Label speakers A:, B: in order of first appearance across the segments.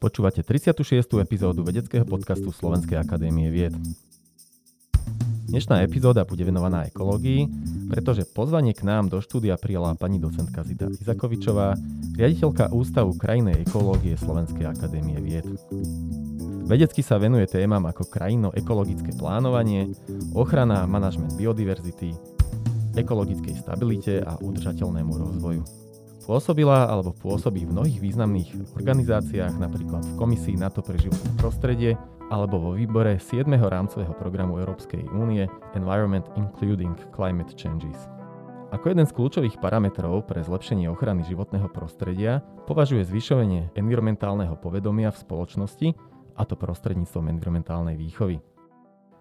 A: Počúvate 36. epizódu vedeckého podcastu Slovenskej akadémie vied. Dnešná epizóda bude venovaná ekológii, pretože pozvanie k nám do štúdia prijala pani docentka Zita Izakovičová, riaditeľka Ústavu krajnej ekológie Slovenskej akadémie vied. Vedecky sa venuje témam ako krajino-ekologické plánovanie, ochrana a manažment biodiverzity, ekologickej stabilite a udržateľnému rozvoju. Pôsobila alebo pôsobí v mnohých významných organizáciách, napríklad v Komisii NATO pre životné prostredie alebo vo výbore 7. rámcového programu Európskej únie Environment Including Climate Changes. Ako jeden z kľúčových parametrov pre zlepšenie ochrany životného prostredia považuje zvyšovanie environmentálneho povedomia v spoločnosti, a to prostredníctvom environmentálnej výchovy.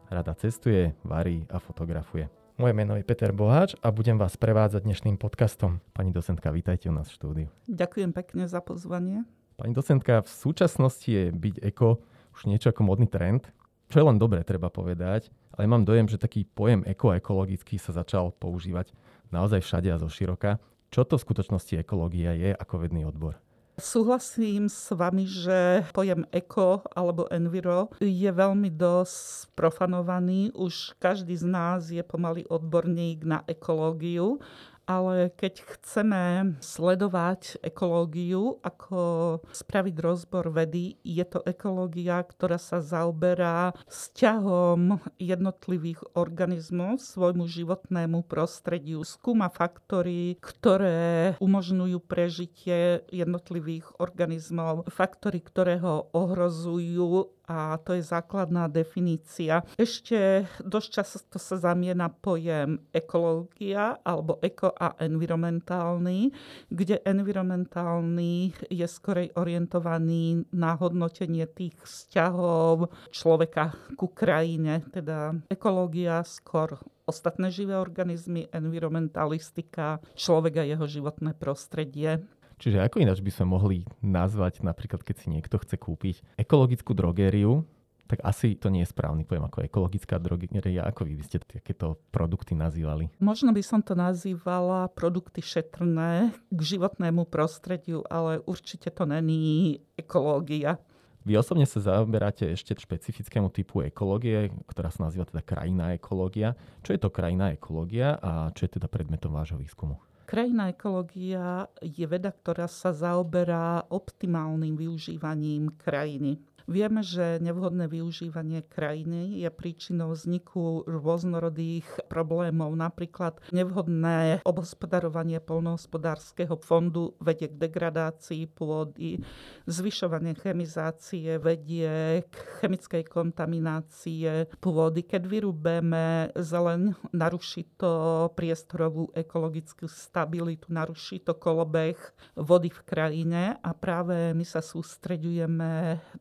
A: Rada cestuje, varí a fotografuje. Moje meno je Peter Boháč a budem vás prevádzať dnešným podcastom. Pani docentka, vítajte u nás v štúdiu.
B: Ďakujem pekne za pozvanie.
A: Pani docentka, v súčasnosti je byť eko už niečo ako modný trend, čo je len dobre, treba povedať, ale mám dojem, že taký pojem eko-ekologický sa začal používať naozaj všade a zo široka. Čo to v skutočnosti ekológia je ako vedný odbor?
B: Súhlasím s vami, že pojem eko alebo enviro je veľmi dosť profanovaný. Už každý z nás je pomaly odborník na ekológiu ale keď chceme sledovať ekológiu, ako spraviť rozbor vedy, je to ekológia, ktorá sa zaoberá vzťahom jednotlivých organizmov svojmu životnému prostrediu. Skúma faktory, ktoré umožňujú prežitie jednotlivých organizmov, faktory, ktoré ho ohrozujú a to je základná definícia. Ešte dosť často sa zamiena pojem ekológia alebo eko a environmentálny, kde environmentálny je skorej orientovaný na hodnotenie tých vzťahov človeka ku krajine, teda ekológia skôr ostatné živé organizmy, environmentalistika, človek a jeho životné prostredie.
A: Čiže ako ináč by sme mohli nazvať, napríklad keď si niekto chce kúpiť ekologickú drogériu, tak asi to nie je správny pojem ako ekologická drogeria. Ako vy by ste takéto produkty nazývali?
B: Možno by som to nazývala produkty šetrné k životnému prostrediu, ale určite to není ekológia.
A: Vy osobne sa zaoberáte ešte špecifickému typu ekológie, ktorá sa nazýva teda krajná ekológia. Čo je to krajná ekológia a čo je teda predmetom vášho výskumu?
B: Krajná ekológia je veda, ktorá sa zaoberá optimálnym využívaním krajiny. Vieme, že nevhodné využívanie krajiny je príčinou vzniku rôznorodých problémov. Napríklad nevhodné obhospodarovanie polnohospodárskeho fondu vedie k degradácii pôdy, zvyšovanie chemizácie vedie k chemickej kontaminácie pôdy. Keď vyrúbeme zeleň, naruší to priestorovú ekologickú stabilitu, naruší to kolobeh vody v krajine a práve my sa sústreďujeme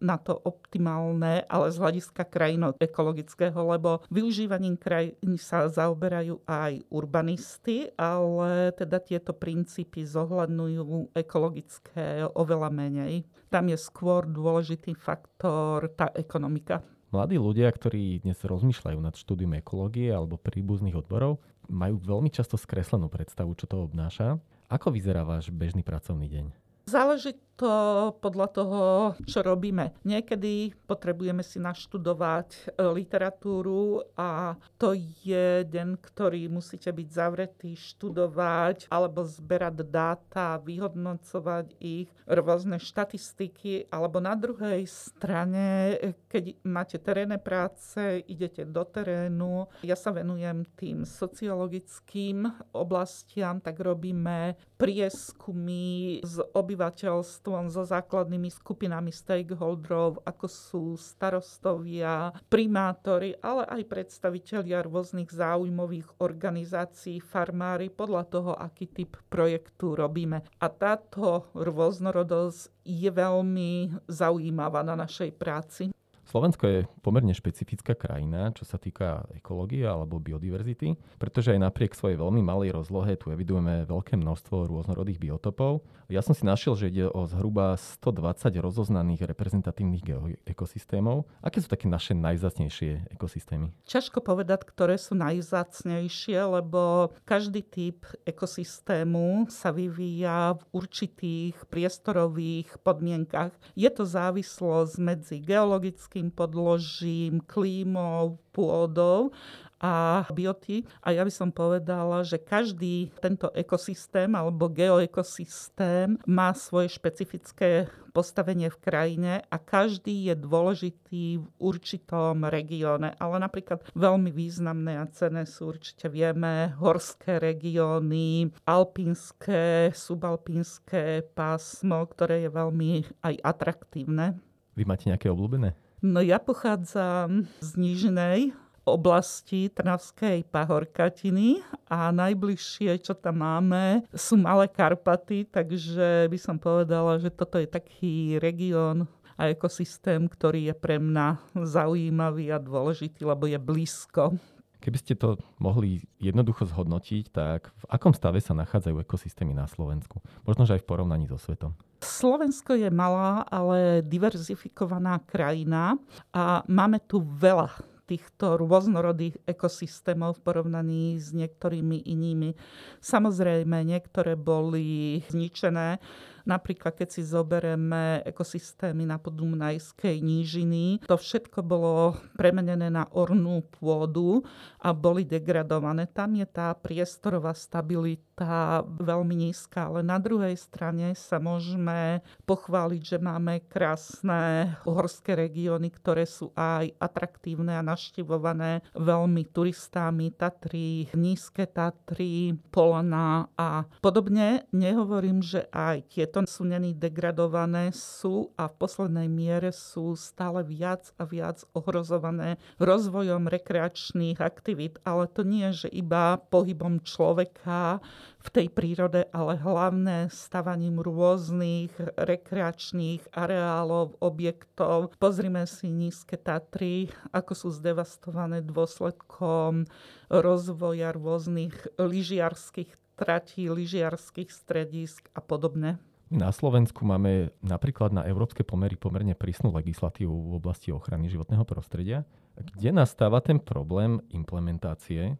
B: na to, to optimálne, ale z hľadiska krajino ekologického, lebo využívaním krajiny sa zaoberajú aj urbanisty, ale teda tieto princípy zohľadňujú ekologické oveľa menej. Tam je skôr dôležitý faktor tá ekonomika.
A: Mladí ľudia, ktorí dnes rozmýšľajú nad štúdium ekológie alebo príbuzných odborov, majú veľmi často skreslenú predstavu, čo to obnáša. Ako vyzerá váš bežný pracovný deň?
B: Záleží to podľa toho, čo robíme. Niekedy potrebujeme si naštudovať e, literatúru a to je deň, ktorý musíte byť zavretý, študovať alebo zberať dáta, vyhodnocovať ich, rôzne štatistiky, alebo na druhej strane, keď máte terénne práce, idete do terénu. Ja sa venujem tým sociologickým oblastiam, tak robíme prieskumy s obyvateľstvom so základnými skupinami stakeholderov, ako sú starostovia, primátori, ale aj predstavitelia rôznych záujmových organizácií, farmári, podľa toho, aký typ projektu robíme. A táto rôznorodosť je veľmi zaujímavá na našej práci.
A: Slovensko je pomerne špecifická krajina, čo sa týka ekológie alebo biodiverzity, pretože aj napriek svojej veľmi malej rozlohe tu evidujeme veľké množstvo rôznorodých biotopov. Ja som si našiel, že ide o zhruba 120 rozoznaných reprezentatívnych ekosystémov. Aké sú také naše najzácnejšie ekosystémy?
B: Ťažko povedať, ktoré sú najzácnejšie, lebo každý typ ekosystému sa vyvíja v určitých priestorových podmienkach. Je to závislosť medzi geologickým zemepisným podložím, klímou, pôdou a bioty. A ja by som povedala, že každý tento ekosystém alebo geoekosystém má svoje špecifické postavenie v krajine a každý je dôležitý v určitom regióne. Ale napríklad veľmi významné a cené sú určite vieme horské regióny, alpínske, subalpínske pásmo, ktoré je veľmi aj atraktívne.
A: Vy máte nejaké obľúbené?
B: No ja pochádzam z Nižnej oblasti Trnavskej pahorkatiny a najbližšie, čo tam máme, sú Malé Karpaty, takže by som povedala, že toto je taký región a ekosystém, ktorý je pre mňa zaujímavý a dôležitý, lebo je blízko.
A: Keby ste to mohli jednoducho zhodnotiť, tak v akom stave sa nachádzajú ekosystémy na Slovensku? Možno, že aj v porovnaní so svetom.
B: Slovensko je malá, ale diverzifikovaná krajina a máme tu veľa týchto rôznorodých ekosystémov v porovnaní s niektorými inými. Samozrejme, niektoré boli zničené, Napríklad, keď si zoberieme ekosystémy na podunajskej nížiny, to všetko bolo premenené na ornú pôdu a boli degradované. Tam je tá priestorová stabilita veľmi nízka, ale na druhej strane sa môžeme pochváliť, že máme krásne horské regióny, ktoré sú aj atraktívne a naštivované veľmi turistami. Tatry, nízke Tatry, Polana a podobne. Nehovorím, že aj tie tieto sú není degradované, sú a v poslednej miere sú stále viac a viac ohrozované rozvojom rekreačných aktivít. Ale to nie že iba pohybom človeka v tej prírode, ale hlavne stavaním rôznych rekreačných areálov, objektov. Pozrime si nízke Tatry, ako sú zdevastované dôsledkom rozvoja rôznych lyžiarských tratí, lyžiarských stredisk a podobne.
A: Na Slovensku máme napríklad na európske pomery pomerne prísnu legislatívu v oblasti ochrany životného prostredia. Kde nastáva ten problém implementácie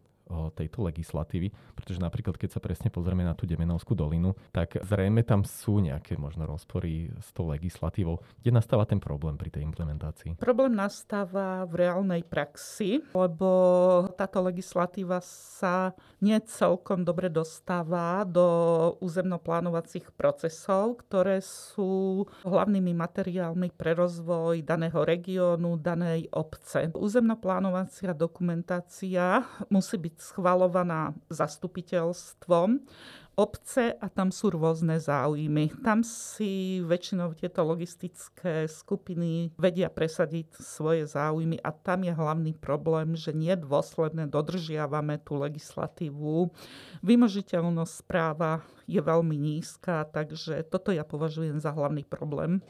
A: tejto legislatívy, pretože napríklad keď sa presne pozrieme na tú Demenovskú dolinu, tak zrejme tam sú nejaké možno rozpory s tou legislatívou. Kde nastáva ten problém pri tej implementácii?
B: Problém nastáva v reálnej praxi, lebo táto legislatíva sa nie celkom dobre dostáva do územnoplánovacích procesov, ktoré sú hlavnými materiálmi pre rozvoj daného regiónu, danej obce. Územnoplánovacia dokumentácia musí byť schvalovaná zastupiteľstvom obce a tam sú rôzne záujmy. Tam si väčšinou tieto logistické skupiny vedia presadiť svoje záujmy a tam je hlavný problém, že nie dôsledne dodržiavame tú legislatívu. Vymožiteľnosť správa je veľmi nízka, takže toto ja považujem za hlavný problém.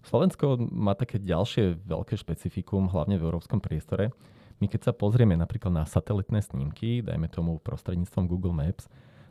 A: Slovensko má také ďalšie veľké špecifikum, hlavne v európskom priestore. My keď sa pozrieme napríklad na satelitné snímky, dajme tomu prostredníctvom Google Maps,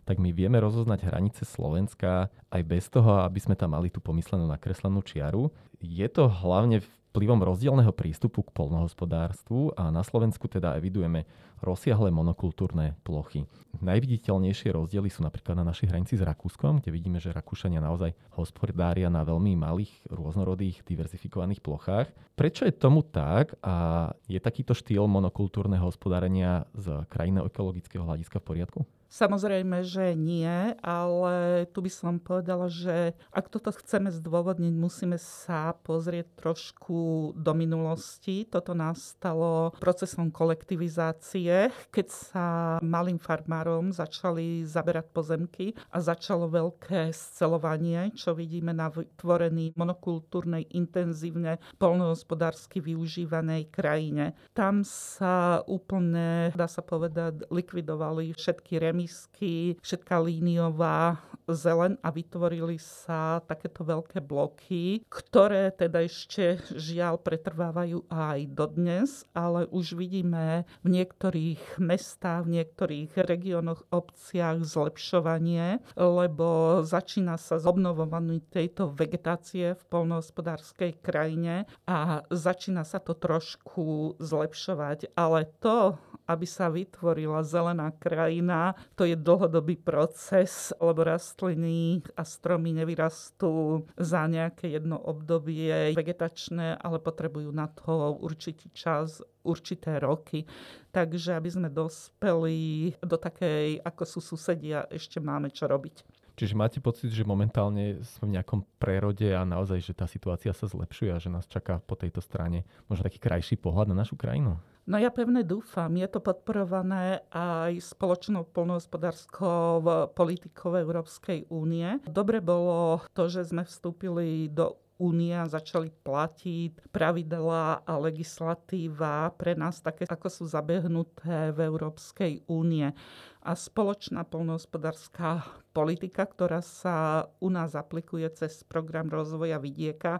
A: tak my vieme rozoznať hranice Slovenska aj bez toho, aby sme tam mali tú pomyslenú nakreslenú čiaru. Je to hlavne vplyvom rozdielného prístupu k polnohospodárstvu a na Slovensku teda evidujeme rozsiahle monokultúrne plochy. Najviditeľnejšie rozdiely sú napríklad na našej hranici s Rakúskom, kde vidíme, že Rakúšania naozaj hospodária na veľmi malých, rôznorodých, diverzifikovaných plochách. Prečo je tomu tak a je takýto štýl monokultúrneho hospodárenia z krajného ekologického hľadiska v poriadku?
B: Samozrejme, že nie, ale tu by som povedala, že ak toto chceme zdôvodniť, musíme sa pozrieť trošku do minulosti. Toto nastalo procesom kolektivizácie, keď sa malým farmárom začali zaberať pozemky a začalo veľké scelovanie, čo vidíme na vytvorený monokultúrnej, intenzívne polnohospodársky využívanej krajine. Tam sa úplne, dá sa povedať, likvidovali všetky remy misky, všetká líniová zelen a vytvorili sa takéto veľké bloky, ktoré teda ešte žiaľ pretrvávajú aj dodnes, ale už vidíme v niektorých mestách, v niektorých regiónoch, obciach zlepšovanie, lebo začína sa z obnovovaní tejto vegetácie v polnohospodárskej krajine a začína sa to trošku zlepšovať. Ale to, aby sa vytvorila zelená krajina, to je dlhodobý proces, lebo rastliny a stromy nevyrastú za nejaké jedno obdobie vegetačné, ale potrebujú na to určitý čas, určité roky. Takže aby sme dospeli do takej, ako sú susedia, ešte máme čo robiť.
A: Čiže máte pocit, že momentálne sme v nejakom prerode a naozaj, že tá situácia sa zlepšuje a že nás čaká po tejto strane možno taký krajší pohľad na našu krajinu?
B: No ja pevne dúfam, je to podporované aj spoločnou polnohospodárskou politikou Európskej únie. Dobre bolo to, že sme vstúpili do únia začali platiť pravidlá a legislatíva pre nás také, ako sú zabehnuté v Európskej únie. A spoločná polnohospodárska politika, ktorá sa u nás aplikuje cez program rozvoja vidieka,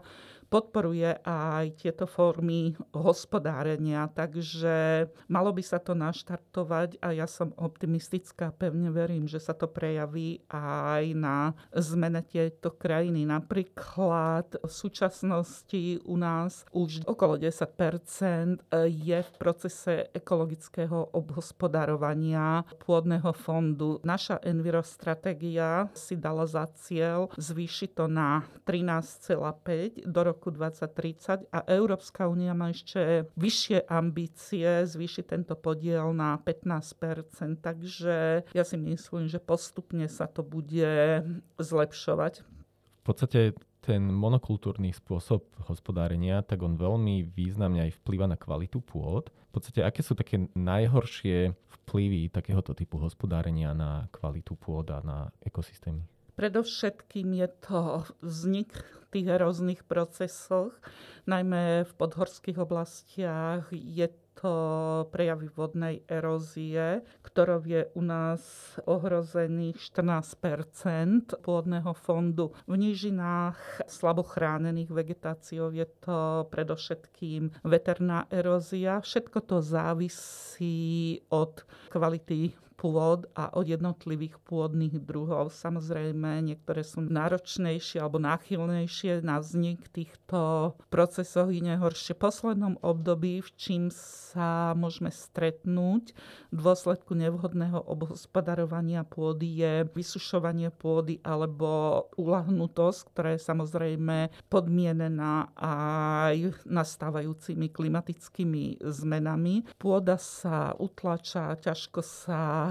B: podporuje aj tieto formy hospodárenia, takže malo by sa to naštartovať a ja som optimistická, pevne verím, že sa to prejaví aj na zmene tejto krajiny. Napríklad v súčasnosti u nás už okolo 10% je v procese ekologického obhospodarovania pôdneho fondu. Naša envirostratégia si dala za cieľ zvýšiť to na 13,5 do roku roku 2030 a Európska únia má ešte vyššie ambície zvýšiť tento podiel na 15% takže ja si myslím, že postupne sa to bude zlepšovať.
A: V podstate ten monokultúrny spôsob hospodárenia, tak on veľmi významne aj vplýva na kvalitu pôd. V podstate, aké sú také najhoršie vplyvy takéhoto typu hospodárenia na kvalitu pôd a na ekosystémy?
B: Predovšetkým je to vznik tých rôznych procesoch, najmä v podhorských oblastiach je to prejavy vodnej erózie, ktorou je u nás ohrozených 14% pôdneho fondu. V nížinách slabo chránených vegetáciou je to predovšetkým veterná erózia. Všetko to závisí od kvality pôd a od jednotlivých pôdnych druhov. Samozrejme, niektoré sú náročnejšie alebo náchylnejšie na vznik týchto procesov iné horšie. V poslednom období, v čím sa môžeme stretnúť v dôsledku nevhodného obhospodarovania pôdy je vysušovanie pôdy alebo ulahnutosť, ktorá je samozrejme podmienená aj nastávajúcimi klimatickými zmenami. Pôda sa utlačá, ťažko sa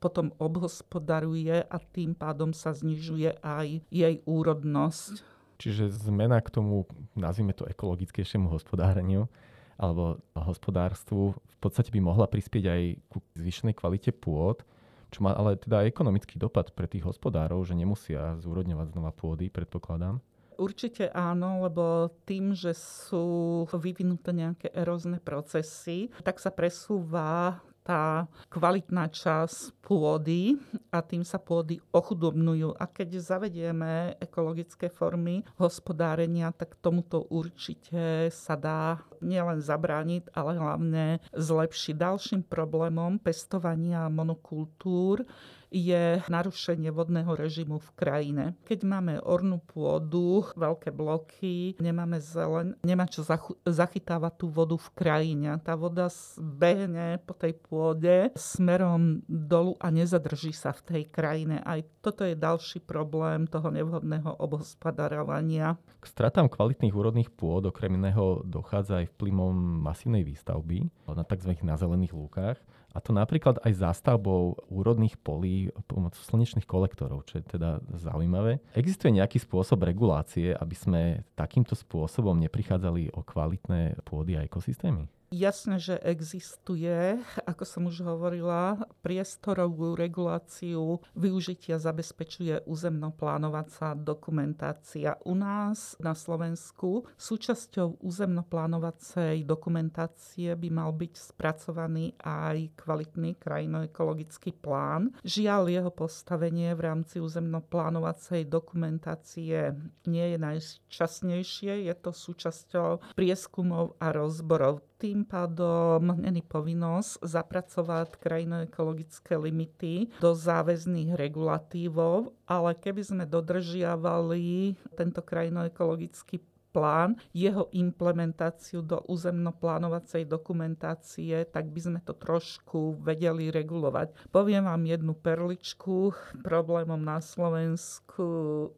B: potom obhospodaruje a tým pádom sa znižuje aj jej úrodnosť.
A: Čiže zmena k tomu, nazvime to ekologickejšiemu hospodáreniu alebo hospodárstvu, v podstate by mohla prispieť aj ku zvyšenej kvalite pôd, čo má ale teda ekonomický dopad pre tých hospodárov, že nemusia zúrodňovať znova pôdy, predpokladám.
B: Určite áno, lebo tým, že sú vyvinuté nejaké erózne procesy, tak sa presúva tá kvalitná časť pôdy a tým sa pôdy ochudobňujú. A keď zavedieme ekologické formy hospodárenia, tak tomuto určite sa dá nielen zabrániť, ale hlavne zlepšiť. Ďalším problémom pestovania monokultúr je narušenie vodného režimu v krajine. Keď máme ornú pôdu, veľké bloky, nemáme zelen, nemá čo zachytávať tú vodu v krajine. Tá voda behne po tej pôde smerom dolu a nezadrží sa v tej krajine. Aj toto je ďalší problém toho nevhodného obhospodarovania.
A: K stratám kvalitných úrodných pôd okrem iného dochádza aj vplyvom masívnej výstavby na tzv. nazelených lúkach. A to napríklad aj zástavbou úrodných polí pomocou slnečných kolektorov, čo je teda zaujímavé. Existuje nejaký spôsob regulácie, aby sme takýmto spôsobom neprichádzali o kvalitné pôdy a ekosystémy?
B: Jasné, že existuje, ako som už hovorila, priestorovú reguláciu využitia zabezpečuje územnoplánovacia dokumentácia. U nás na Slovensku súčasťou územnoplánovacej dokumentácie by mal byť spracovaný aj kvalitný krajinoekologický plán. Žiaľ, jeho postavenie v rámci územnoplánovacej dokumentácie nie je najčasnejšie. Je to súčasťou prieskumov a rozborov tým pádom není povinnosť zapracovať krajinoekologické limity do záväzných regulatívov, ale keby sme dodržiavali tento krajinoekologický plán, jeho implementáciu do územnoplánovacej dokumentácie, tak by sme to trošku vedeli regulovať. Poviem vám jednu perličku. Problémom na Slovensku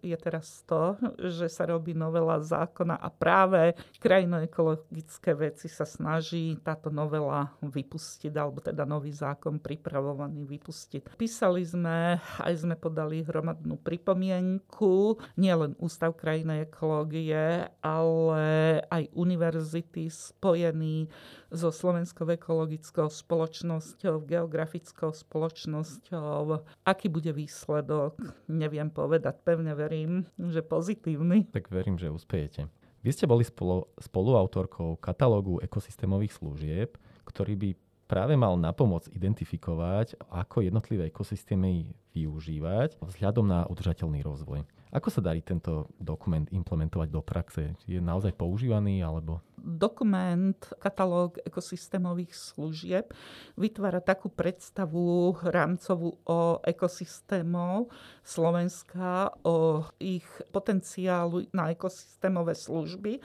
B: je teraz to, že sa robí novela zákona a práve krajinoekologické veci sa snaží táto novela vypustiť, alebo teda nový zákon pripravovaný vypustiť. Písali sme, aj sme podali hromadnú pripomienku, nielen Ústav krajnej ekológie, ale aj univerzity spojení so Slovenskou ekologickou spoločnosťou, geografickou spoločnosťou. Aký bude výsledok, neviem povedať. Pevne verím, že pozitívny.
A: Tak verím, že uspejete. Vy ste boli spolu, spoluautorkou katalógu ekosystémových služieb, ktorý by práve mal na pomoc identifikovať, ako jednotlivé ekosystémy využívať vzhľadom na udržateľný rozvoj. Ako sa darí tento dokument implementovať do praxe? Je naozaj používaný alebo?
B: Dokument, katalóg ekosystémových služieb vytvára takú predstavu rámcovú o ekosystémov Slovenska, o ich potenciálu na ekosystémové služby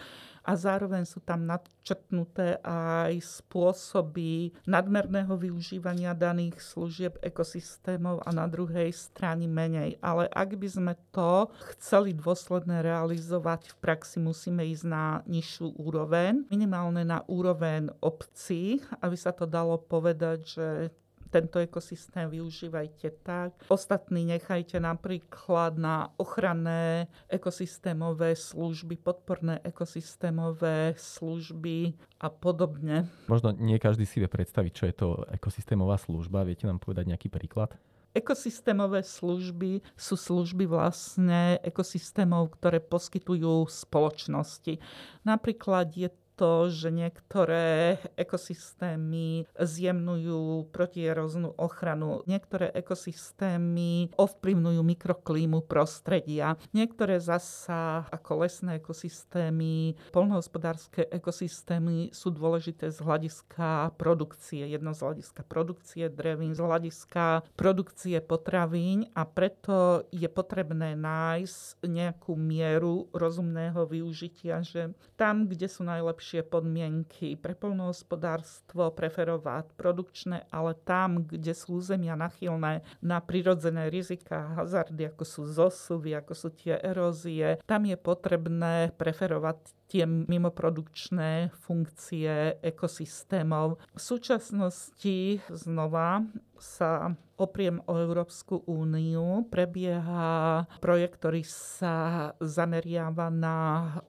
B: a zároveň sú tam nadčrtnuté aj spôsoby nadmerného využívania daných služieb ekosystémov a na druhej strane menej. Ale ak by sme to chceli dôsledne realizovať v praxi, musíme ísť na nižšiu úroveň, minimálne na úroveň obcí, aby sa to dalo povedať, že tento ekosystém využívajte tak. Ostatný nechajte napríklad na ochranné ekosystémové služby, podporné ekosystémové služby a podobne.
A: Možno nie každý si vie predstaviť, čo je to ekosystémová služba. Viete nám povedať nejaký príklad?
B: Ekosystémové služby sú služby vlastne ekosystémov, ktoré poskytujú spoločnosti. Napríklad je to, že niektoré ekosystémy zjemnujú protieroznú ochranu, niektoré ekosystémy ovplyvňujú mikroklímu prostredia, niektoré zasa ako lesné ekosystémy, polnohospodárske ekosystémy sú dôležité z hľadiska produkcie. Jedno z hľadiska produkcie drevín, z hľadiska produkcie potravín a preto je potrebné nájsť nejakú mieru rozumného využitia, že tam, kde sú najlepšie lepšie podmienky pre polnohospodárstvo, preferovať produkčné, ale tam, kde sú územia nachylné na prirodzené rizika, hazardy, ako sú zosuvy, ako sú tie erózie, tam je potrebné preferovať tie mimoprodukčné funkcie ekosystémov. V súčasnosti znova sa opriem o Európsku úniu. Prebieha projekt, ktorý sa zameriava na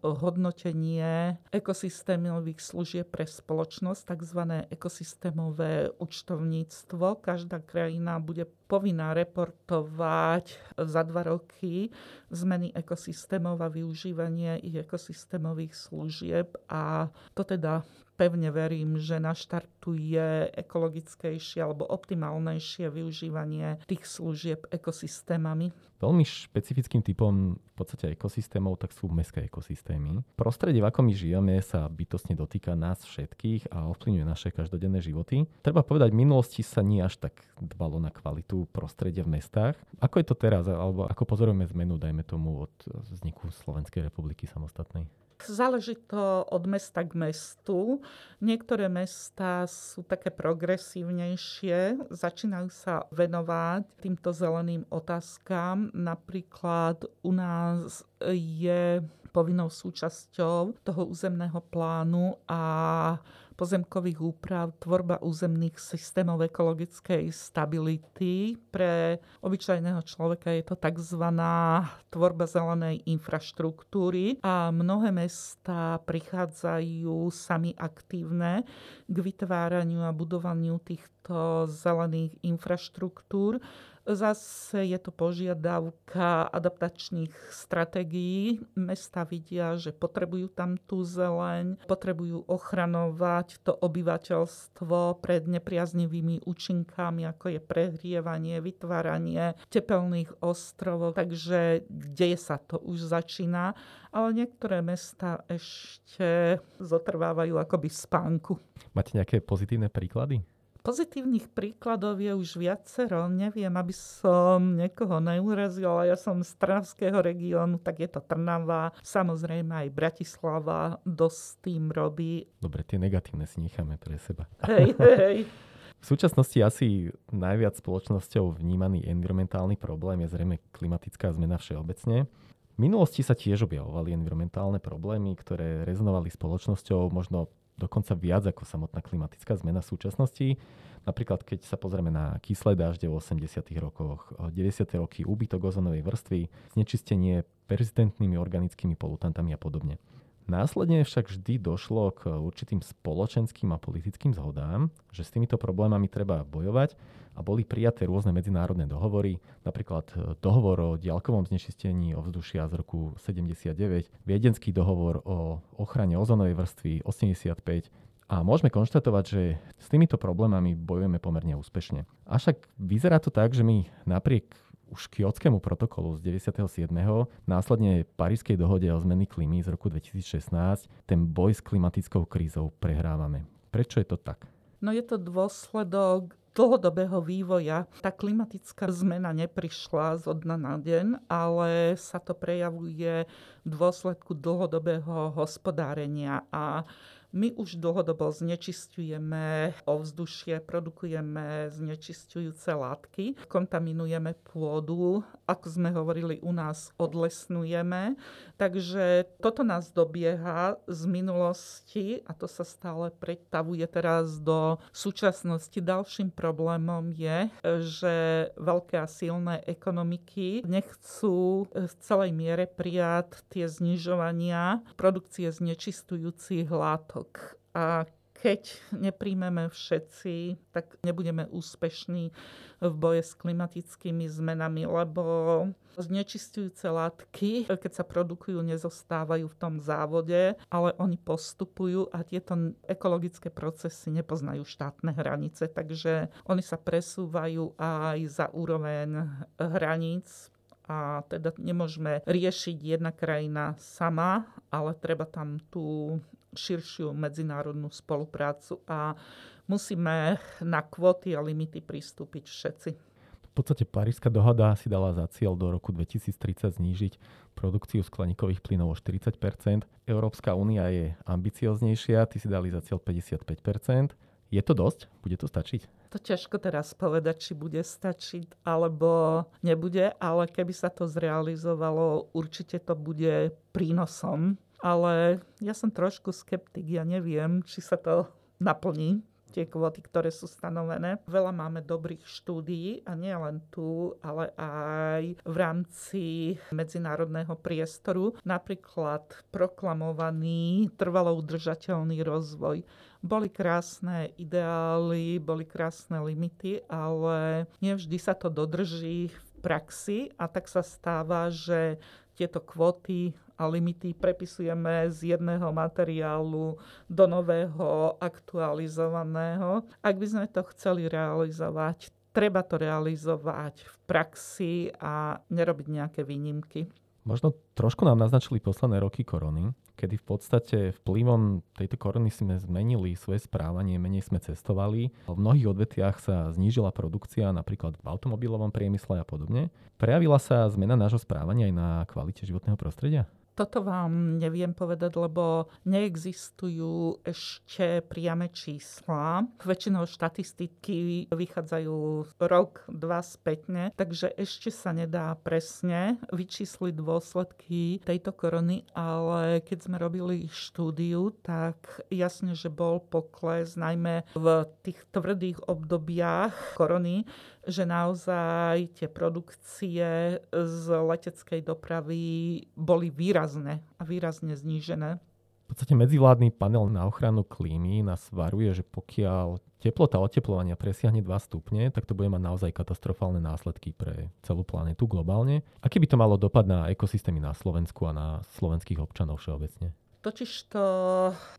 B: hodnotenie ekosystémových služieb pre spoločnosť, tzv. ekosystémové účtovníctvo. Každá krajina bude povinná reportovať za dva roky zmeny ekosystémov a využívanie ich ekosystémových služieb a to teda pevne verím, že naštartuje ekologickejšie alebo optimálnejšie využívanie tých služieb ekosystémami.
A: Veľmi špecifickým typom v podstate ekosystémov tak sú mestské ekosystémy. Prostredie, v akom my žijeme, sa bytostne dotýka nás všetkých a ovplyvňuje naše každodenné životy. Treba povedať, v minulosti sa nie až tak dbalo na kvalitu prostredia v mestách. Ako je to teraz, alebo ako pozorujeme zmenu, dajme tomu, od vzniku Slovenskej republiky samostatnej?
B: Záleží to od mesta k mestu. Niektoré mesta sú také progresívnejšie, začínajú sa venovať týmto zeleným otázkam. Napríklad u nás je povinnou súčasťou toho územného plánu a pozemkových úprav, tvorba územných systémov ekologickej stability. Pre obyčajného človeka je to tzv. tvorba zelenej infraštruktúry a mnohé mesta prichádzajú sami aktívne k vytváraniu a budovaniu týchto zelených infraštruktúr Zase je to požiadavka adaptačných stratégií. Mesta vidia, že potrebujú tam tú zeleň, potrebujú ochranovať to obyvateľstvo pred nepriaznivými účinkami, ako je prehrievanie, vytváranie tepelných ostrovov. Takže deje sa to, už začína, ale niektoré mesta ešte zotrvávajú akoby v spánku.
A: Máte nejaké pozitívne príklady?
B: Pozitívnych príkladov je už viacero. Neviem, aby som niekoho neurazila. Ja som z Trnavského regiónu, tak je to Trnava. Samozrejme aj Bratislava dosť tým robí.
A: Dobre, tie negatívne si necháme pre seba.
B: Hej, hej.
A: V súčasnosti asi najviac spoločnosťou vnímaný environmentálny problém je zrejme klimatická zmena všeobecne. V minulosti sa tiež objavovali environmentálne problémy, ktoré rezonovali spoločnosťou možno dokonca viac ako samotná klimatická zmena v súčasnosti. Napríklad, keď sa pozrieme na kyslé dažde v 80. rokoch, 90. roky úbytok ozonovej vrstvy, znečistenie persistentnými organickými polutantami a podobne. Následne však vždy došlo k určitým spoločenským a politickým zhodám, že s týmito problémami treba bojovať a boli prijaté rôzne medzinárodné dohovory, napríklad dohovor o diaľkovom znečistení ovzdušia z roku 79, Viedenský dohovor o ochrane ozonovej vrstvy 85 a môžeme konštatovať, že s týmito problémami bojujeme pomerne úspešne. Avšak vyzerá to tak, že my napriek už kiotskému protokolu z 97. následne Parískej dohode o zmeny klímy z roku 2016 ten boj s klimatickou krízou prehrávame. Prečo je to tak?
B: No je to dôsledok dlhodobého vývoja. Tá klimatická zmena neprišla zo dna na deň, ale sa to prejavuje v dôsledku dlhodobého hospodárenia a my už dlhodobo znečistujeme ovzdušie, produkujeme znečistujúce látky, kontaminujeme pôdu, ako sme hovorili u nás, odlesnujeme. Takže toto nás dobieha z minulosti a to sa stále pretavuje teraz do súčasnosti. Ďalším problémom je, že veľké a silné ekonomiky nechcú v celej miere prijať tie znižovania produkcie znečistujúcich látok látok. A keď nepríjmeme všetci, tak nebudeme úspešní v boje s klimatickými zmenami, lebo znečistujúce látky, keď sa produkujú, nezostávajú v tom závode, ale oni postupujú a tieto ekologické procesy nepoznajú štátne hranice, takže oni sa presúvajú aj za úroveň hraníc a teda nemôžeme riešiť jedna krajina sama, ale treba tam tú širšiu medzinárodnú spoluprácu a musíme na kvóty a limity pristúpiť všetci.
A: V podstate Parížska dohoda si dala za cieľ do roku 2030 znížiť produkciu skleníkových plynov o 40 Európska únia je ambicioznejšia, ty si dali za cieľ 55 Je to dosť? Bude to stačiť?
B: To ťažko teraz povedať, či bude stačiť alebo nebude, ale keby sa to zrealizovalo, určite to bude prínosom ale ja som trošku skeptik, ja neviem, či sa to naplní tie kvoty, ktoré sú stanovené. Veľa máme dobrých štúdií a nie len tu, ale aj v rámci medzinárodného priestoru. Napríklad proklamovaný trvalo udržateľný rozvoj. Boli krásne ideály, boli krásne limity, ale nevždy sa to dodrží v praxi a tak sa stáva, že tieto kvóty a limity prepisujeme z jedného materiálu do nového aktualizovaného. Ak by sme to chceli realizovať, treba to realizovať v praxi a nerobiť nejaké výnimky.
A: Možno trošku nám naznačili posledné roky korony, kedy v podstate vplyvom tejto korony sme zmenili svoje správanie, menej sme cestovali. V mnohých odvetviach sa znížila produkcia, napríklad v automobilovom priemysle a podobne. Prejavila sa zmena nášho správania aj na kvalite životného prostredia?
B: Toto vám neviem povedať, lebo neexistujú ešte priame čísla. Väčšinou štatistiky vychádzajú rok, dva spätne, takže ešte sa nedá presne vyčísliť dôsledky tejto korony, ale keď sme robili štúdiu, tak jasne, že bol pokles najmä v tých tvrdých obdobiach korony, že naozaj tie produkcie z leteckej dopravy boli výrazne a výrazne znížené.
A: V podstate medzivládny panel na ochranu klímy nás varuje, že pokiaľ teplota oteplovania presiahne 2 stupne, tak to bude mať naozaj katastrofálne následky pre celú planetu globálne. Aký by to malo dopad na ekosystémy na Slovensku a na slovenských občanov všeobecne?
B: Totižto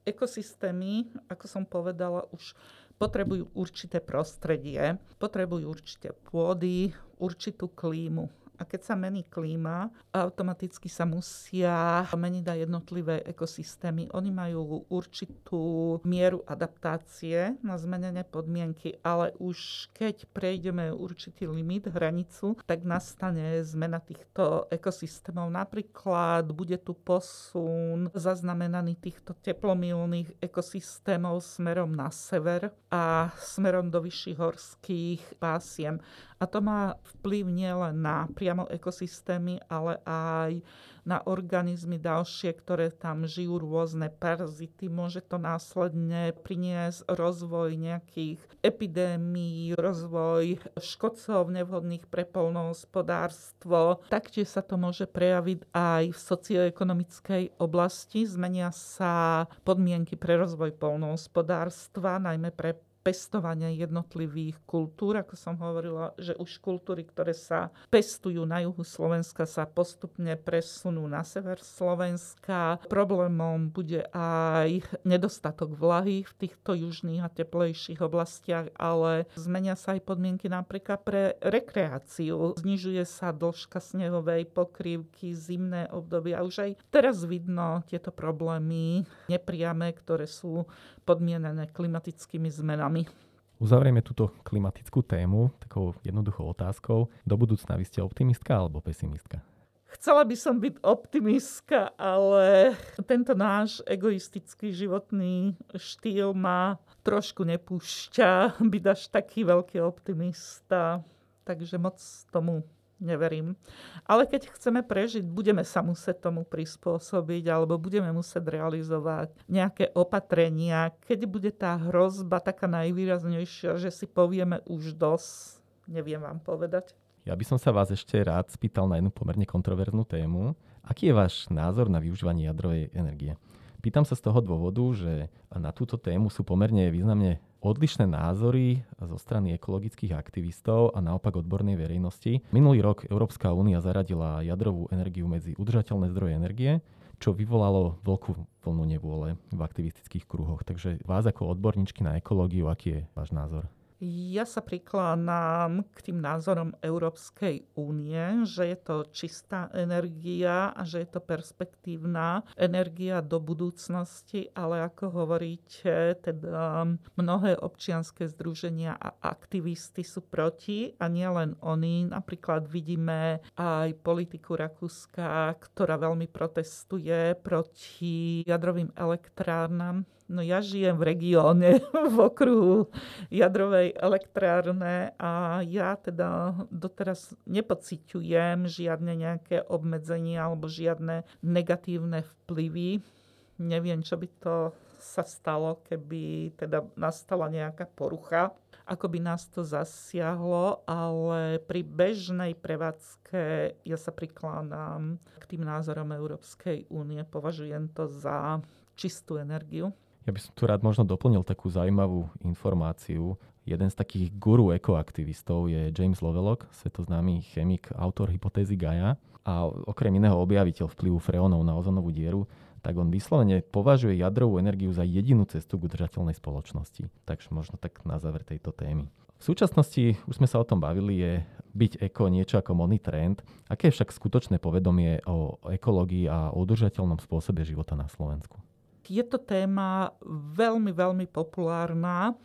B: ekosystémy, ako som povedala, už potrebujú určité prostredie, potrebujú určité pôdy, určitú klímu. A keď sa mení klíma, automaticky sa musia meniť aj jednotlivé ekosystémy. Oni majú určitú mieru adaptácie na zmenené podmienky, ale už keď prejdeme určitý limit, hranicu, tak nastane zmena týchto ekosystémov. Napríklad bude tu posun zaznamenaný týchto teplomilných ekosystémov smerom na sever a smerom do vyšších horských pásiem. A to má vplyv nielen na priamo ekosystémy, ale aj na organizmy ďalšie, ktoré tam žijú, rôzne parazity. Môže to následne priniesť rozvoj nejakých epidémií, rozvoj škodcov nevhodných pre polnohospodárstvo. Taktiež sa to môže prejaviť aj v socioekonomickej oblasti. Zmenia sa podmienky pre rozvoj polnohospodárstva, najmä pre pestovania jednotlivých kultúr, ako som hovorila, že už kultúry, ktoré sa pestujú na juhu Slovenska, sa postupne presunú na sever Slovenska. Problémom bude aj nedostatok vlahy v týchto južných a teplejších oblastiach, ale zmenia sa aj podmienky napríklad pre rekreáciu. Znižuje sa dĺžka snehovej pokrývky, zimné obdobia. Už aj teraz vidno tieto problémy nepriame, ktoré sú podmienené klimatickými zmenami.
A: Uzavrieme túto klimatickú tému takou jednoduchou otázkou. Do budúcna vy ste optimistka alebo pesimistka?
B: Chcela by som byť optimistka, ale tento náš egoistický životný štýl ma trošku nepúšťa byť až taký veľký optimista. Takže moc tomu neverím. Ale keď chceme prežiť, budeme sa musieť tomu prispôsobiť alebo budeme musieť realizovať nejaké opatrenia. Keď bude tá hrozba taká najvýraznejšia, že si povieme už dosť, neviem vám povedať.
A: Ja by som sa vás ešte rád spýtal na jednu pomerne kontroverznú tému. Aký je váš názor na využívanie jadrovej energie? Pýtam sa z toho dôvodu, že na túto tému sú pomerne významne odlišné názory zo strany ekologických aktivistov a naopak odbornej verejnosti. Minulý rok Európska únia zaradila jadrovú energiu medzi udržateľné zdroje energie, čo vyvolalo veľkú vlnu nevôle v aktivistických kruhoch. Takže vás ako odborníčky na ekológiu, aký je váš názor?
B: Ja sa prikláňam k tým názorom Európskej únie, že je to čistá energia a že je to perspektívna energia do budúcnosti, ale ako hovoríte, teda mnohé občianské združenia a aktivisty sú proti a nielen oni. Napríklad vidíme aj politiku Rakúska, ktorá veľmi protestuje proti jadrovým elektrárnam No ja žijem v regióne, v okruhu jadrovej elektrárne a ja teda doteraz nepociťujem žiadne nejaké obmedzenia alebo žiadne negatívne vplyvy. Neviem, čo by to sa stalo, keby teda nastala nejaká porucha, ako by nás to zasiahlo, ale pri bežnej prevádzke ja sa prikláňam k tým názorom Európskej únie. Považujem to za čistú energiu.
A: Ja by som tu rád možno doplnil takú zaujímavú informáciu. Jeden z takých guru ekoaktivistov je James Lovelock, svetoznámy chemik, autor hypotézy Gaia a okrem iného objaviteľ vplyvu freónov na ozonovú dieru, tak on vyslovene považuje jadrovú energiu za jedinú cestu k udržateľnej spoločnosti. Takže možno tak na záver tejto témy. V súčasnosti, už sme sa o tom bavili, je byť eko niečo ako modný trend. Aké je však skutočné povedomie o ekológii a o udržateľnom spôsobe života na Slovensku?
B: Je to téma veľmi, veľmi populárna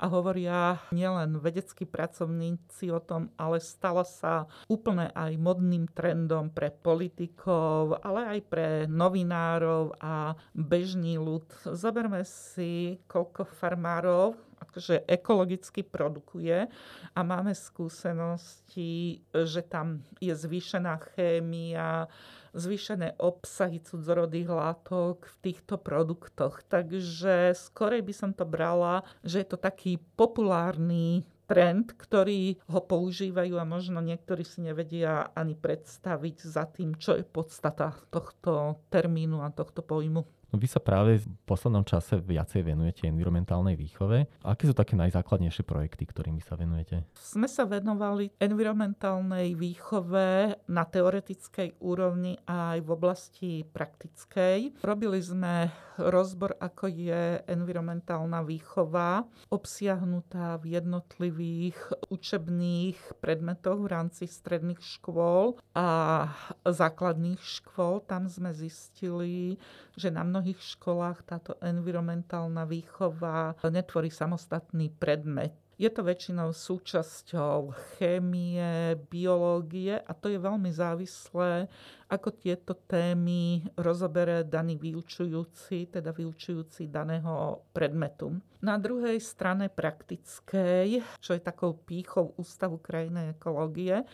B: a hovoria nielen vedeckí pracovníci o tom, ale stala sa úplne aj modným trendom pre politikov, ale aj pre novinárov a bežný ľud. Zoberme si, koľko farmárov akože ekologicky produkuje a máme skúsenosti, že tam je zvýšená chémia, zvýšené obsahy cudzorodých látok v týchto produktoch. Takže skorej by som to brala, že je to taký populárny trend, ktorý ho používajú a možno niektorí si nevedia ani predstaviť za tým, čo je podstata tohto termínu a tohto pojmu.
A: No vy sa práve v poslednom čase viacej venujete environmentálnej výchove. Aké sú také najzákladnejšie projekty, ktorými sa venujete?
B: Sme sa venovali environmentálnej výchove na teoretickej úrovni aj v oblasti praktickej. Robili sme rozbor, ako je environmentálna výchova, obsiahnutá v jednotlivých učebných predmetoch v rámci stredných škôl a základných škôl. Tam sme zistili, že na mnohých školách táto environmentálna výchova netvorí samostatný predmet. Je to väčšinou súčasťou chémie, biológie a to je veľmi závislé, ako tieto témy rozobere daný vyučujúci, teda vyučujúci daného predmetu. Na druhej strane praktickej, čo je takou pýchou Ústavu krajnej ekológie,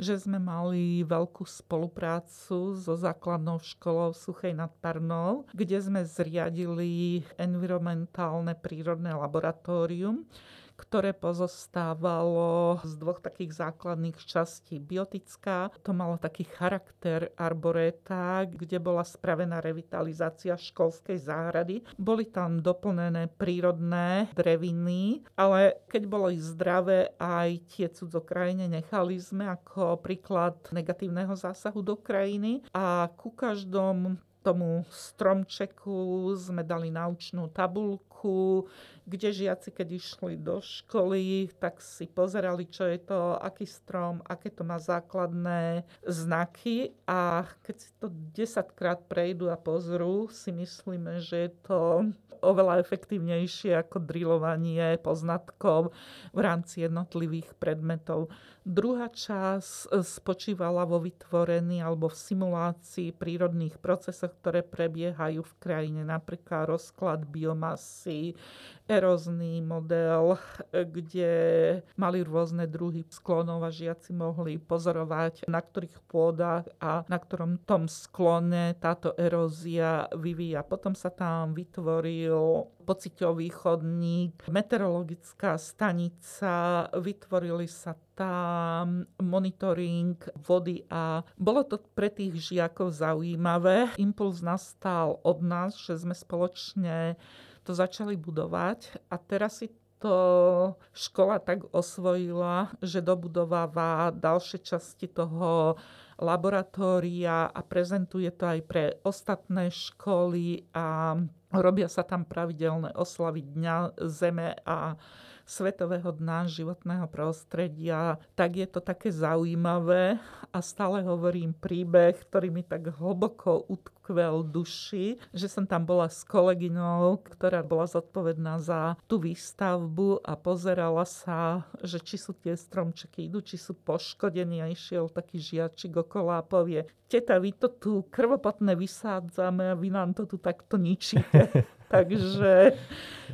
B: že sme mali veľkú spoluprácu so základnou školou Suchej nad Parnou, kde sme zriadili environmentálne prírodné laboratórium, ktoré pozostávalo z dvoch takých základných častí. Biotická, to malo taký charakter arboréta, kde bola spravená revitalizácia školskej záhrady. Boli tam doplnené prírodné dreviny, ale keď boli zdravé aj tie cudzokrajine, nechali sme ako príklad negatívneho zásahu do krajiny a ku každom tomu stromčeku sme dali naučnú tabulku, kde žiaci, keď išli do školy, tak si pozerali, čo je to, aký strom, aké to má základné znaky a keď si to 10 krát prejdú a pozrú, si myslíme, že je to oveľa efektívnejšie ako drillovanie poznatkov v rámci jednotlivých predmetov. Druhá časť e, spočívala vo vytvorení alebo v simulácii prírodných procesov, ktoré prebiehajú v krajine, napríklad rozklad biomasy, erózny model, kde mali rôzne druhy sklonov a žiaci mohli pozorovať, na ktorých pôdach a na ktorom tom sklone táto erózia vyvíja. Potom sa tam vytvoril pociťový chodník, meteorologická stanica, vytvorili sa tam monitoring vody a bolo to pre tých žiakov zaujímavé. Impuls nastal od nás, že sme spoločne to začali budovať a teraz si to škola tak osvojila, že dobudováva ďalšie časti toho laboratória a prezentuje to aj pre ostatné školy a robia sa tam pravidelné oslavy Dňa Zeme a Svetového dna životného prostredia, tak je to také zaujímavé a stále hovorím príbeh, ktorý mi tak hlboko utkvel duši, že som tam bola s kolegyňou, ktorá bola zodpovedná za tú výstavbu a pozerala sa, že či sú tie stromčeky idú, či sú poškodení a išiel taký žiačik okolo a povie, teta, vy to tu krvopotné vysádzame a vy nám to tu takto ničíte. Takže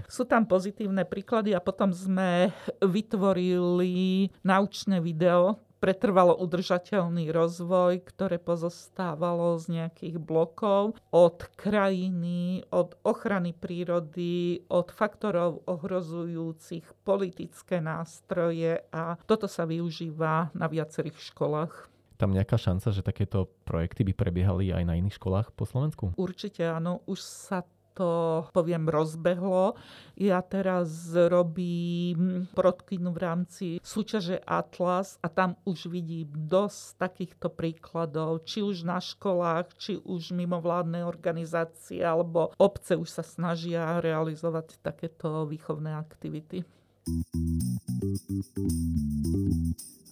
B: sú tam pozitívne príklady a potom sme vytvorili naučné video, pretrvalo udržateľný rozvoj, ktoré pozostávalo z nejakých blokov od krajiny, od ochrany prírody, od faktorov ohrozujúcich politické nástroje a toto sa využíva na viacerých školách
A: tam nejaká šanca, že takéto projekty by prebiehali aj na iných školách po Slovensku?
B: Určite áno, už sa to, poviem, rozbehlo. Ja teraz robím protkynu v rámci súťaže Atlas a tam už vidím dosť takýchto príkladov, či už na školách, či už mimovládne organizácie alebo obce už sa snažia realizovať takéto výchovné aktivity.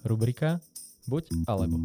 A: Rubrika Buď alebo.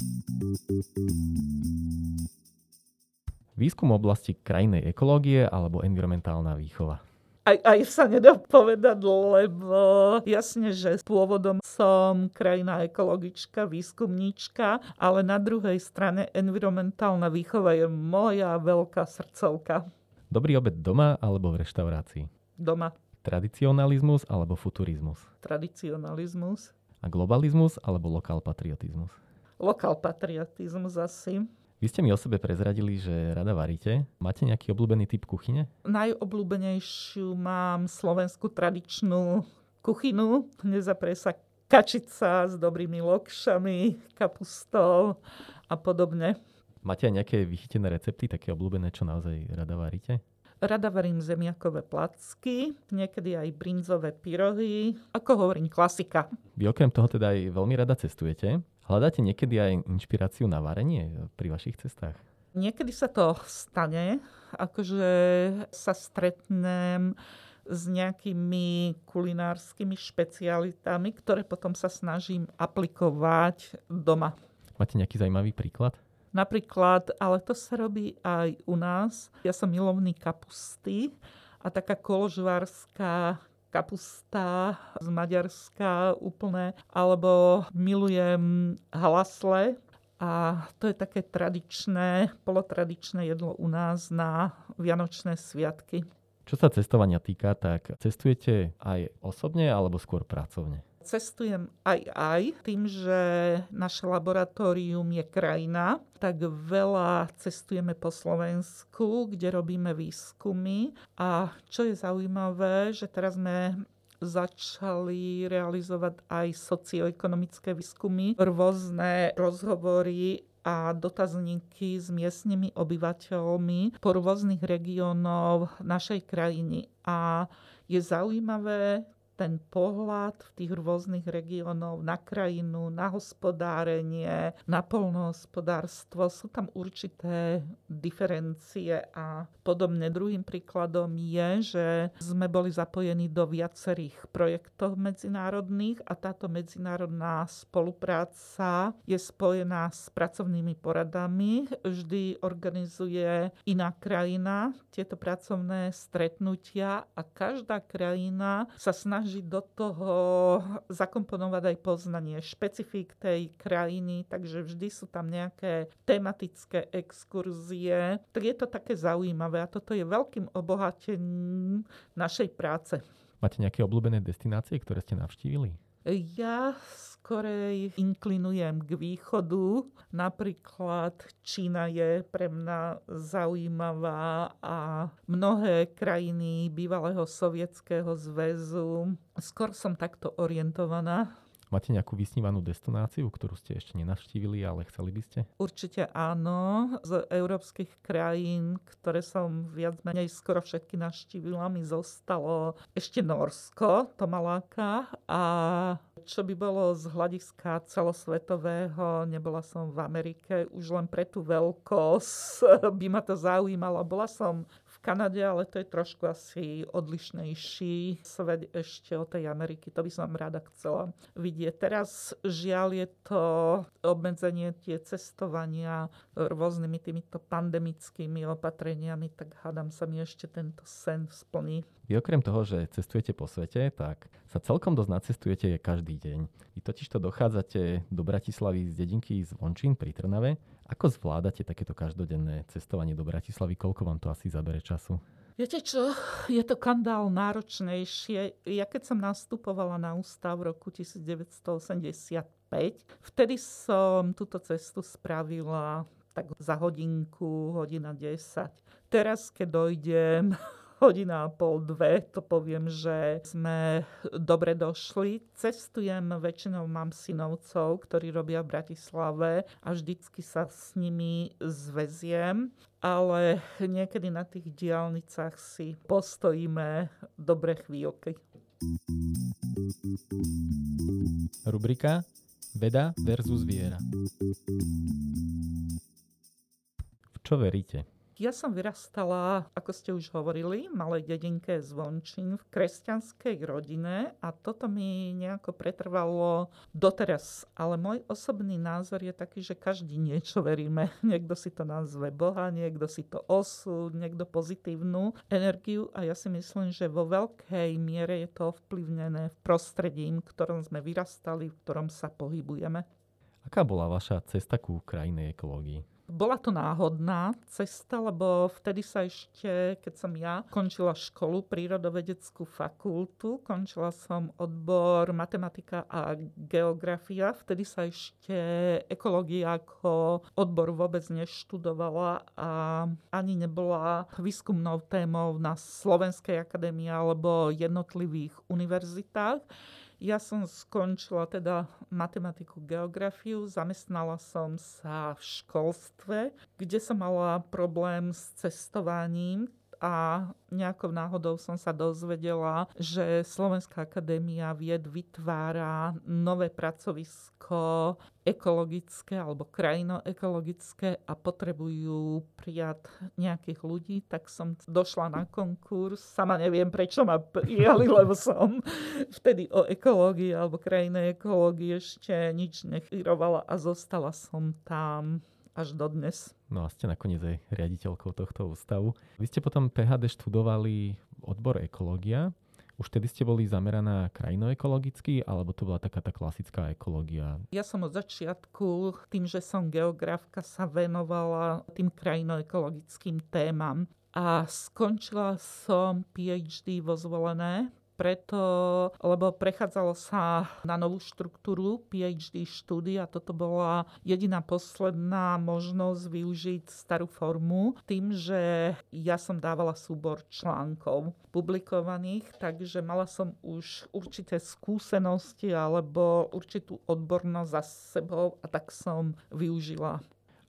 A: Výskum oblasti krajnej ekológie alebo environmentálna výchova?
B: aj, aj sa nedá povedať, lebo jasne, že pôvodom som krajná ekologička, výskumníčka, ale na druhej strane environmentálna výchova je moja veľká srdcovka.
A: Dobrý obed doma alebo v reštaurácii?
B: Doma.
A: Tradicionalizmus alebo futurizmus?
B: Tradicionalizmus.
A: A globalizmus alebo lokál patriotizmus?
B: Lokál patriotizmus asi.
A: Vy ste mi o sebe prezradili, že rada varíte. Máte nejaký obľúbený typ kuchyne?
B: Najobľúbenejšiu mám slovenskú tradičnú kuchynu. Nezaprie sa kačica s dobrými lokšami, kapustou a podobne.
A: Máte aj nejaké vychytené recepty, také obľúbené, čo naozaj rada varíte?
B: Rada varím zemiakové placky, niekedy aj brinzové pyrohy. Ako hovorím, klasika.
A: Vy okrem toho teda aj veľmi rada cestujete. Hľadáte niekedy aj inšpiráciu na varenie pri vašich cestách?
B: Niekedy sa to stane, akože sa stretnem s nejakými kulinárskymi špecialitami, ktoré potom sa snažím aplikovať doma.
A: Máte nejaký zaujímavý príklad?
B: Napríklad, ale to sa robí aj u nás. Ja som milovný kapusty a taká koložvárska kapusta z Maďarska úplne, alebo milujem hlasle, a to je také tradičné, polotradičné jedlo u nás na Vianočné sviatky.
A: Čo sa cestovania týka, tak cestujete aj osobne alebo skôr pracovne?
B: Cestujem aj aj. Tým, že naše laboratórium je krajina, tak veľa cestujeme po Slovensku, kde robíme výskumy. A čo je zaujímavé, že teraz sme začali realizovať aj socioekonomické výskumy, rôzne rozhovory a dotazníky s miestnymi obyvateľmi po rôznych regiónov našej krajiny. A je zaujímavé ten pohľad v tých rôznych regiónov na krajinu, na hospodárenie, na polnohospodárstvo. Sú tam určité diferencie a podobne. Druhým príkladom je, že sme boli zapojení do viacerých projektov medzinárodných a táto medzinárodná spolupráca je spojená s pracovnými poradami. Vždy organizuje iná krajina tieto pracovné stretnutia a každá krajina sa snaží snaží do toho zakomponovať aj poznanie špecifík tej krajiny, takže vždy sú tam nejaké tematické exkurzie. Tak je to také zaujímavé a toto je veľkým obohatením našej práce.
A: Máte nejaké obľúbené destinácie, ktoré ste navštívili?
B: Ja skorej inklinujem k východu. Napríklad Čína je pre mňa zaujímavá a mnohé krajiny bývalého sovietského zväzu. Skôr som takto orientovaná.
A: Máte nejakú vysnívanú destináciu, ktorú ste ešte nenavštívili, ale chceli by ste?
B: Určite áno. Z európskych krajín, ktoré som viac menej skoro všetky navštívila, mi zostalo ešte Norsko, to maláka. A čo by bolo z hľadiska celosvetového, nebola som v Amerike, už len pre tú veľkosť by ma to zaujímalo. Bola som Kanade, ale to je trošku asi odlišnejší svet ešte od tej Ameriky. To by som rada chcela vidieť. Teraz žiaľ je to obmedzenie tie cestovania rôznymi týmito pandemickými opatreniami, tak hádam sa mi ešte tento sen splní.
A: Vy okrem toho, že cestujete po svete, tak sa celkom dosť nacestujete každý deň. Vy totižto dochádzate do Bratislavy z dedinky z Vončín pri Trnave. Ako zvládate takéto každodenné cestovanie do Bratislavy? Koľko vám to asi zabere času?
B: Viete čo, je to kandál náročnejšie. Ja keď som nastupovala na ústav v roku 1985, vtedy som túto cestu spravila tak za hodinku, hodina 10. Teraz, keď dojdem hodina a pol, dve, to poviem, že sme dobre došli. Cestujem, väčšinou mám synovcov, ktorí robia v Bratislave a vždycky sa s nimi zveziem, ale niekedy na tých diálnicách si postojíme dobre chvíľky.
A: Rubrika Veda versus viera. V čo veríte?
B: Ja som vyrastala, ako ste už hovorili, v malej dedinke Zvončín v kresťanskej rodine a toto mi nejako pretrvalo doteraz. Ale môj osobný názor je taký, že každý niečo veríme. Niekto si to nazve Boha, niekto si to osud, niekto pozitívnu energiu a ja si myslím, že vo veľkej miere je to ovplyvnené v prostredí, v ktorom sme vyrastali, v ktorom sa pohybujeme.
A: Aká bola vaša cesta ku krajnej ekológii?
B: Bola to náhodná cesta, lebo vtedy sa ešte, keď som ja končila školu, prírodovedeckú fakultu, končila som odbor matematika a geografia, vtedy sa ešte ekológia ako odbor vôbec neštudovala a ani nebola výskumnou témou na Slovenskej akadémii alebo jednotlivých univerzitách. Ja som skončila teda matematiku, geografiu, zamestnala som sa v školstve, kde som mala problém s cestovaním, a nejakou náhodou som sa dozvedela, že Slovenská akadémia vied vytvára nové pracovisko ekologické alebo krajinoekologické a potrebujú prijať nejakých ľudí, tak som došla na konkurs. Sama neviem, prečo ma prijali, lebo som vtedy o ekológii alebo krajinej ekológii ešte nič nechyrovala a zostala som tam až dodnes.
A: No a ste nakoniec aj riaditeľkou tohto ústavu. Vy ste potom PHD študovali odbor ekológia. Už tedy ste boli zameraná krajinoekologicky, alebo to bola taká tá klasická ekológia?
B: Ja som od začiatku, tým, že som geografka, sa venovala tým krajinoekologickým témam. A skončila som PhD vo zvolené preto, lebo prechádzalo sa na novú štruktúru PhD štúdia a toto bola jediná posledná možnosť využiť starú formu tým, že ja som dávala súbor článkov publikovaných, takže mala som už určité skúsenosti alebo určitú odbornosť za sebou a tak som využila.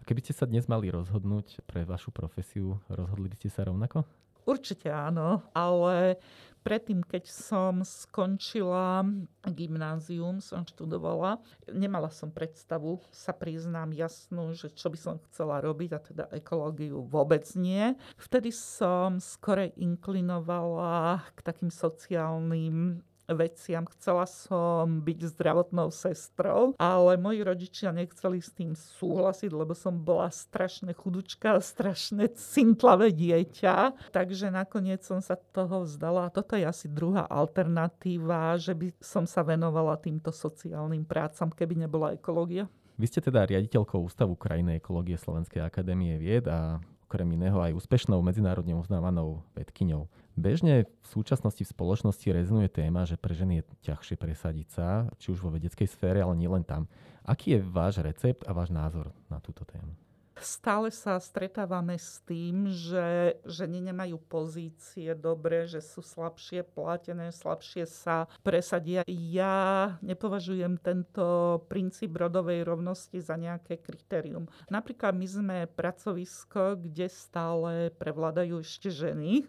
A: A keby ste sa dnes mali rozhodnúť pre vašu profesiu, rozhodli by ste sa rovnako?
B: Určite áno, ale predtým, keď som skončila gymnázium, som študovala, nemala som predstavu, sa priznám jasnú, že čo by som chcela robiť, a teda ekológiu vôbec nie. Vtedy som skorej inklinovala k takým sociálnym veciam. Chcela som byť zdravotnou sestrou, ale moji rodičia nechceli s tým súhlasiť, lebo som bola strašne chudučka, strašne cintlavé dieťa. Takže nakoniec som sa toho vzdala. A toto je asi druhá alternatíva, že by som sa venovala týmto sociálnym prácam, keby nebola ekológia.
A: Vy ste teda riaditeľkou Ústavu krajnej ekológie Slovenskej akadémie vied a okrem iného aj úspešnou medzinárodne uznávanou vedkyňou. Bežne v súčasnosti v spoločnosti rezonuje téma, že pre ženy je ťažšie presadiť sa, či už vo vedeckej sfére, ale nielen tam. Aký je váš recept a váš názor na túto tému?
B: Stále sa stretávame s tým, že ženy nemajú pozície dobre, že sú slabšie platené, slabšie sa presadia. Ja nepovažujem tento princíp rodovej rovnosti za nejaké kritérium. Napríklad my sme pracovisko, kde stále prevládajú ešte ženy.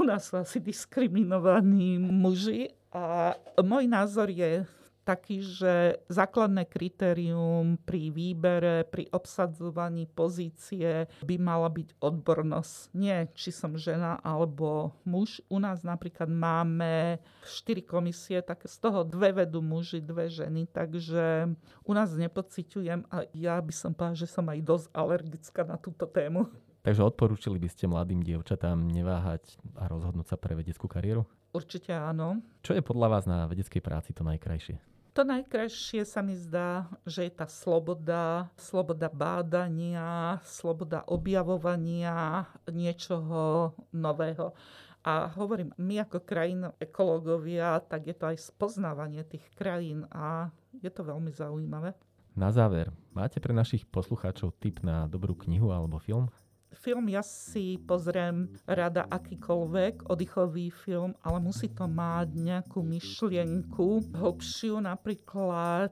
B: U nás sú asi diskriminovaní muži a môj názor je taký, že základné kritérium pri výbere, pri obsadzovaní pozície by mala byť odbornosť. Nie, či som žena alebo muž. U nás napríklad máme štyri komisie, tak z toho dve vedú muži, dve ženy, takže u nás nepociťujem a ja by som povedala, že som aj dosť alergická na túto tému.
A: Takže odporúčili by ste mladým dievčatám neváhať a rozhodnúť sa pre vedeckú kariéru?
B: Určite áno.
A: Čo je podľa vás na vedeckej práci to najkrajšie?
B: To najkrajšie sa mi zdá, že je tá sloboda, sloboda bádania, sloboda objavovania niečoho nového. A hovorím, my ako krajín ekológovia, tak je to aj spoznávanie tých krajín a je to veľmi zaujímavé.
A: Na záver, máte pre našich poslucháčov tip na dobrú knihu alebo film?
B: Film ja si pozriem rada akýkoľvek oddychový film, ale musí to mať nejakú myšlienku hlbšiu. Napríklad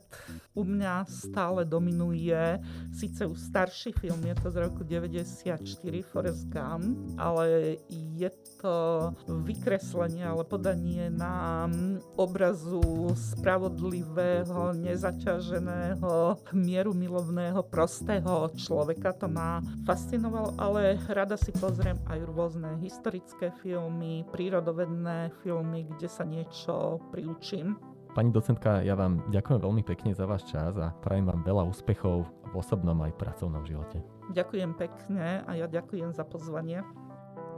B: u mňa stále dominuje, síce už starší film, je to z roku 94, Forrest Gump, ale je to vykreslenie, ale podanie nám obrazu spravodlivého, nezaťaženého, mieru milovného, prostého človeka. To ma fascinovalo, ale rada si pozriem aj rôzne historické filmy, prírodovedné filmy, kde sa niečo priučím.
A: Pani docentka, ja vám ďakujem veľmi pekne za váš čas a prajem vám veľa úspechov v osobnom aj pracovnom živote.
B: Ďakujem pekne a ja ďakujem za pozvanie.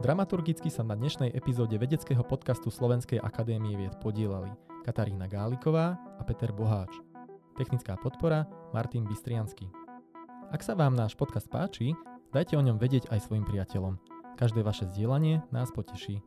A: Dramaturgicky sa na dnešnej epizóde vedeckého podcastu Slovenskej akadémie vied podielali Katarína Gáliková a Peter Boháč. Technická podpora Martin Bystriansky. Ak sa vám náš podcast páči, dajte o ňom vedieť aj svojim priateľom. Každé vaše zdieľanie nás poteší.